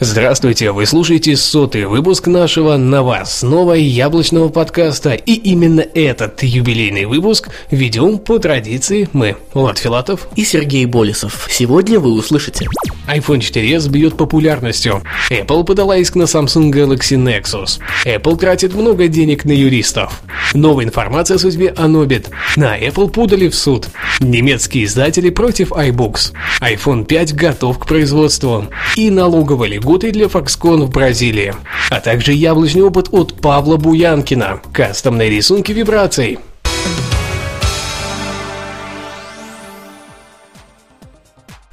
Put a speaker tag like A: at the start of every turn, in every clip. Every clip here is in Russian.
A: Здравствуйте, вы слушаете сотый выпуск нашего на вас снова яблочного подкаста, и именно этот юбилейный выпуск ведем по традиции мы, Влад Филатов
B: и Сергей Болесов. Сегодня вы услышите
A: iPhone 4s бьет популярностью. Apple подала иск на Samsung Galaxy Nexus. Apple тратит много денег на юристов. Новая информация о судьбе Anobit. На Apple подали в суд. Немецкие издатели против iBooks. iPhone 5 готов к производству. И налоговые льготы для Foxconn в Бразилии. А также яблочный опыт от Павла Буянкина. Кастомные рисунки вибраций.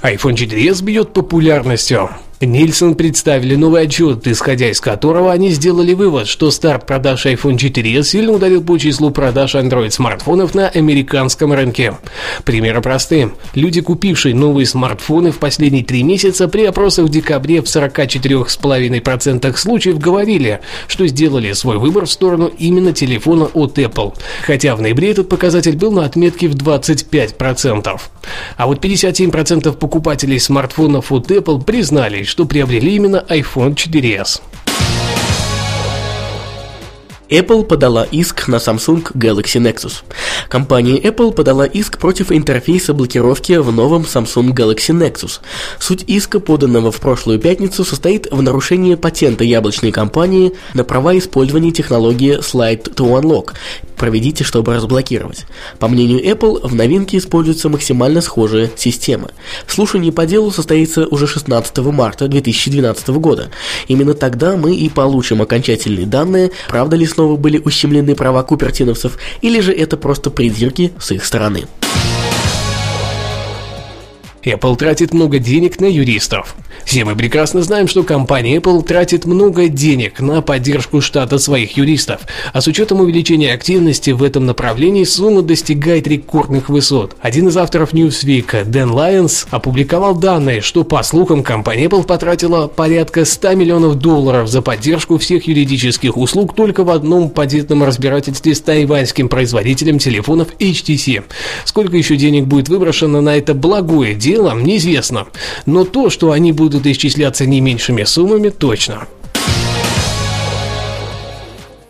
A: iPhone 4s бьет популярностью. Нильсон представили новый отчет, исходя из которого они сделали вывод, что старт продаж iPhone 4s сильно ударил по числу продаж Android-смартфонов на американском рынке. Примеры просты. Люди, купившие новые смартфоны в последние три месяца, при опросах в декабре в 44,5% случаев говорили, что сделали свой выбор в сторону именно телефона от Apple. Хотя в ноябре этот показатель был на отметке в 25%. А вот 57% покупателей смартфонов от Apple признали, что приобрели именно iPhone 4s.
B: Apple подала иск на Samsung Galaxy Nexus. Компания Apple подала иск против интерфейса блокировки в новом Samsung Galaxy Nexus. Суть иска, поданного в прошлую пятницу, состоит в нарушении патента яблочной компании на права использования технологии Slide to Unlock. Проведите, чтобы разблокировать. По мнению Apple, в новинке используется максимально схожая система. Слушание по делу состоится уже 16 марта 2012 года. Именно тогда мы и получим окончательные данные, правда ли снова были ущемлены права купертиновцев, или же это просто придирки с их стороны.
A: Apple тратит много денег на юристов. Все мы прекрасно знаем, что компания Apple тратит много денег на поддержку штата своих юристов, а с учетом увеличения активности в этом направлении сумма достигает рекордных высот. Один из авторов Newsweek, Дэн Лайонс, опубликовал данные, что по слухам компания Apple потратила порядка 100 миллионов долларов за поддержку всех юридических услуг только в одном патентном разбирательстве с тайваньским производителем телефонов HTC. Сколько еще денег будет выброшено на это благое дело, неизвестно. Но то, что они будут исчисляться не меньшими суммами точно.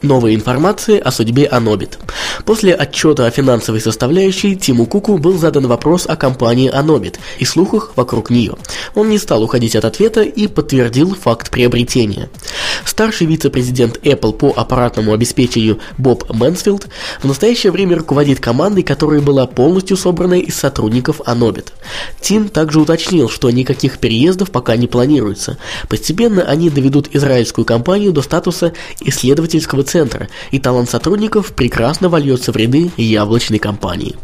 B: Новой информации о судьбе Anobit. После отчета о финансовой составляющей Тиму Куку был задан вопрос о компании Anobit и слухах вокруг нее. Он не стал уходить от ответа и подтвердил факт приобретения. Старший вице-президент Apple по аппаратному обеспечению Боб Мэнсфилд в настоящее время руководит командой, которая была полностью собрана из сотрудников Anobit. Тим также уточнил, что никаких переездов пока не планируется. Постепенно они доведут израильскую компанию до статуса исследовательского центра центра, и талант сотрудников прекрасно вольется в ряды яблочной компании.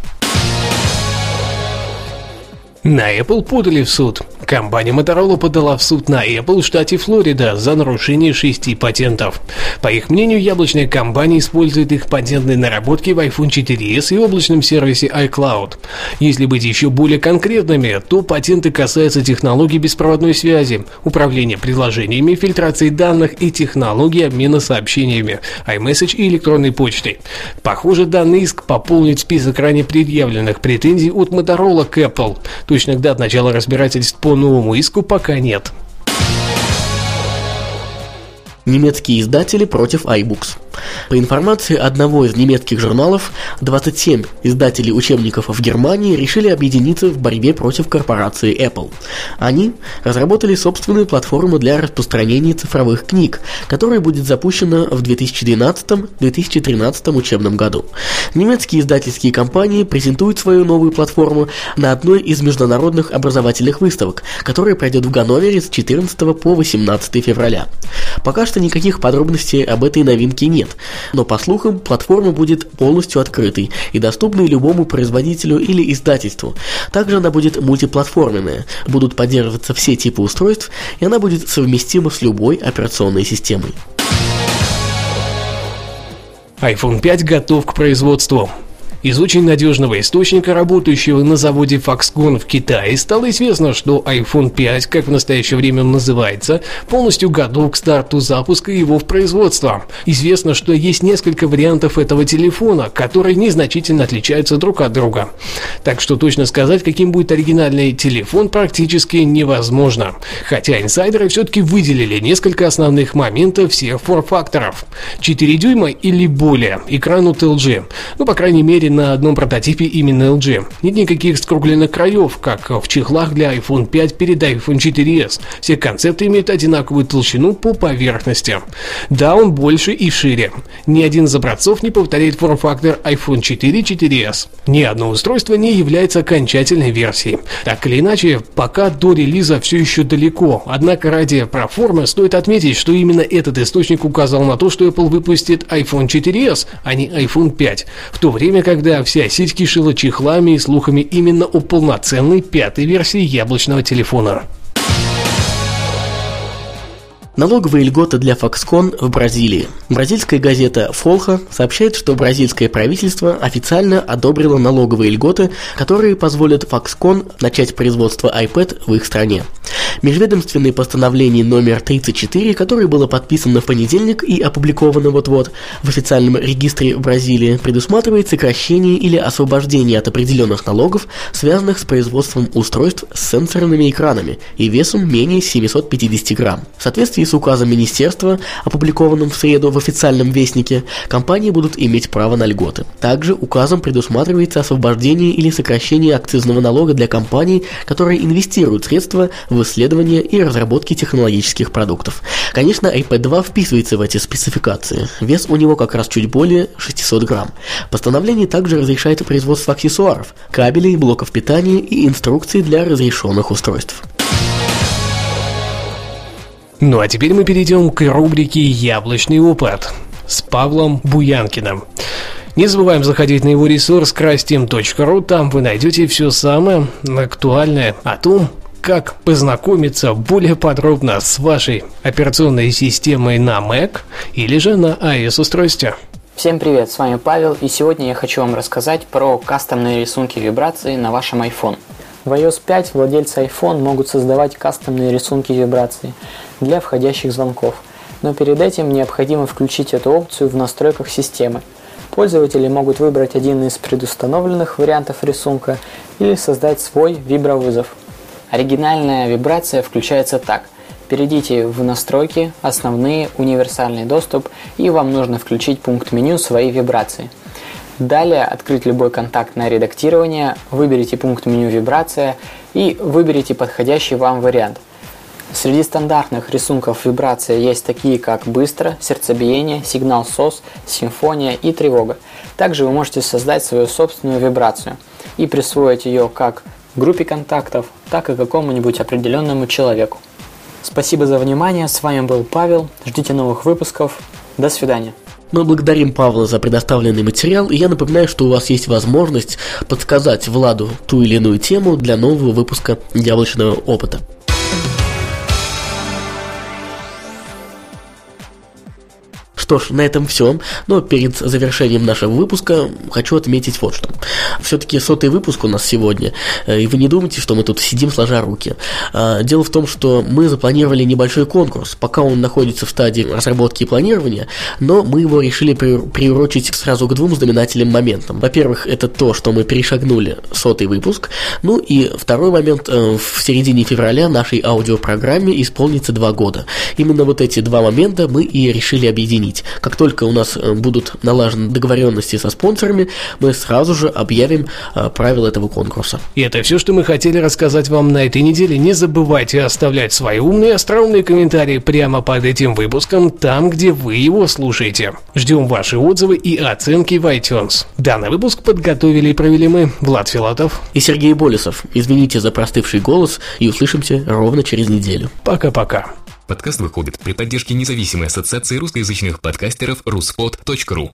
A: На Apple подали в суд. Компания Motorola подала в суд на Apple в штате Флорида за нарушение шести патентов. По их мнению, яблочная компания использует их патентные наработки в iPhone 4s и облачном сервисе iCloud. Если быть еще более конкретными, то патенты касаются технологий беспроводной связи, управления приложениями, фильтрации данных и технологий обмена сообщениями, iMessage и электронной почтой. Похоже, данный иск пополнит список ранее предъявленных претензий от Motorola к Apple. Точных дат начала разбирательств по новому иску пока нет.
B: Немецкие издатели против iBooks. По информации одного из немецких журналов, 27 издателей учебников в Германии решили объединиться в борьбе против корпорации Apple. Они разработали собственную платформу для распространения цифровых книг, которая будет запущена в 2012-2013 учебном году. Немецкие издательские компании презентуют свою новую платформу на одной из международных образовательных выставок, которая пройдет в Ганновере с 14 по 18 февраля. Пока что никаких подробностей об этой новинке нет, но по слухам платформа будет полностью открытой и доступной любому производителю или издательству. Также она будет мультиплатформенная, будут поддерживаться все типы устройств, и она будет совместима с любой операционной системой.
A: iPhone 5 готов к производству. Из очень надежного источника, работающего на заводе Foxconn в Китае, стало известно, что iPhone 5, как в настоящее время он называется, полностью готов к старту запуска его в производство. Известно, что есть несколько вариантов этого телефона, которые незначительно отличаются друг от друга. Так что точно сказать, каким будет оригинальный телефон, практически невозможно. Хотя инсайдеры все-таки выделили несколько основных моментов всех фор-факторов. 4 дюйма или более, экран от LG. Ну, по крайней мере, на одном прототипе именно LG. Нет никаких скругленных краев, как в чехлах для iPhone 5 перед iPhone 4s. Все концепты имеют одинаковую толщину по поверхности. Да, он больше и шире. Ни один из образцов не повторяет форм-фактор iPhone 4 4s. Ни одно устройство не является окончательной версией. Так или иначе, пока до релиза все еще далеко. Однако ради проформы стоит отметить, что именно этот источник указал на то, что Apple выпустит iPhone 4s, а не iPhone 5. В то время, когда вся сеть кишила чехлами и слухами именно о полноценной пятой версии яблочного телефона.
B: Налоговые льготы для Foxconn в Бразилии. Бразильская газета «Фолха» сообщает, что бразильское правительство официально одобрило налоговые льготы, которые позволят Foxconn начать производство iPad в их стране. Межведомственное постановление номер 34, которое было подписано в понедельник и опубликовано вот-вот в официальном регистре Бразилии, предусматривает сокращение или освобождение от определенных налогов, связанных с производством устройств с сенсорными экранами и весом менее 750 грамм. В соответствии соответствии с указом министерства, опубликованным в среду в официальном вестнике, компании будут иметь право на льготы. Также указом предусматривается освобождение или сокращение акцизного налога для компаний, которые инвестируют средства в исследования и разработки технологических продуктов. Конечно, iPad 2 вписывается в эти спецификации. Вес у него как раз чуть более 600 грамм. Постановление также разрешает производство аксессуаров, кабелей, блоков питания и инструкций для разрешенных устройств.
A: Ну а теперь мы перейдем к рубрике «Яблочный опыт» с Павлом Буянкиным. Не забываем заходить на его ресурс крастим.ру, там вы найдете все самое актуальное о том, как познакомиться более подробно с вашей операционной системой на Mac или же на iOS-устройстве.
C: Всем привет, с вами Павел, и сегодня я хочу вам рассказать про кастомные рисунки вибрации на вашем iPhone. В iOS 5 владельцы iPhone могут создавать кастомные рисунки вибрации для входящих звонков, но перед этим необходимо включить эту опцию в настройках системы. Пользователи могут выбрать один из предустановленных вариантов рисунка или создать свой вибровызов. Оригинальная вибрация включается так. Перейдите в настройки, основные, универсальный доступ и вам нужно включить пункт меню своей вибрации – Далее открыть любой контакт на редактирование, выберите пункт меню «Вибрация» и выберите подходящий вам вариант. Среди стандартных рисунков вибрация есть такие как быстро, сердцебиение, сигнал СОС, симфония и тревога. Также вы можете создать свою собственную вибрацию и присвоить ее как группе контактов, так и какому-нибудь определенному человеку. Спасибо за внимание, с вами был Павел, ждите новых выпусков, до свидания.
B: Мы благодарим Павла за предоставленный материал, и я напоминаю, что у вас есть возможность подсказать Владу ту или иную тему для нового выпуска яблочного опыта. Что ж, на этом все. Но перед завершением нашего выпуска хочу отметить вот что. Все-таки сотый выпуск у нас сегодня, э, и вы не думайте, что мы тут сидим сложа руки. А, дело в том, что мы запланировали небольшой конкурс, пока он находится в стадии разработки и планирования, но мы его решили приурочить сразу к двум знаменательным моментам. Во-первых, это то, что мы перешагнули сотый выпуск, ну и второй момент, э, в середине февраля нашей аудиопрограмме исполнится два года. Именно вот эти два момента мы и решили объединить делать. Как только у нас э, будут налажены договоренности со спонсорами, мы сразу же объявим э, правила этого конкурса.
A: И это все, что мы хотели рассказать вам на этой неделе. Не забывайте оставлять свои умные, остроумные комментарии прямо под этим выпуском, там, где вы его слушаете. Ждем ваши отзывы и оценки в iTunes. Данный выпуск подготовили и провели мы, Влад Филатов
B: и Сергей Болесов. Извините за простывший голос и услышимся ровно через неделю.
A: Пока-пока.
D: Подкаст выходит при поддержке независимой ассоциации русскоязычных подкастеров ruspod.ru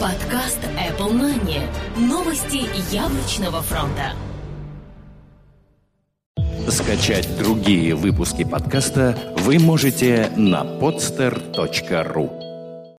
E: Подкаст Apple Money. Новости яблочного фронта.
F: Скачать другие выпуски подкаста вы можете на podster.ru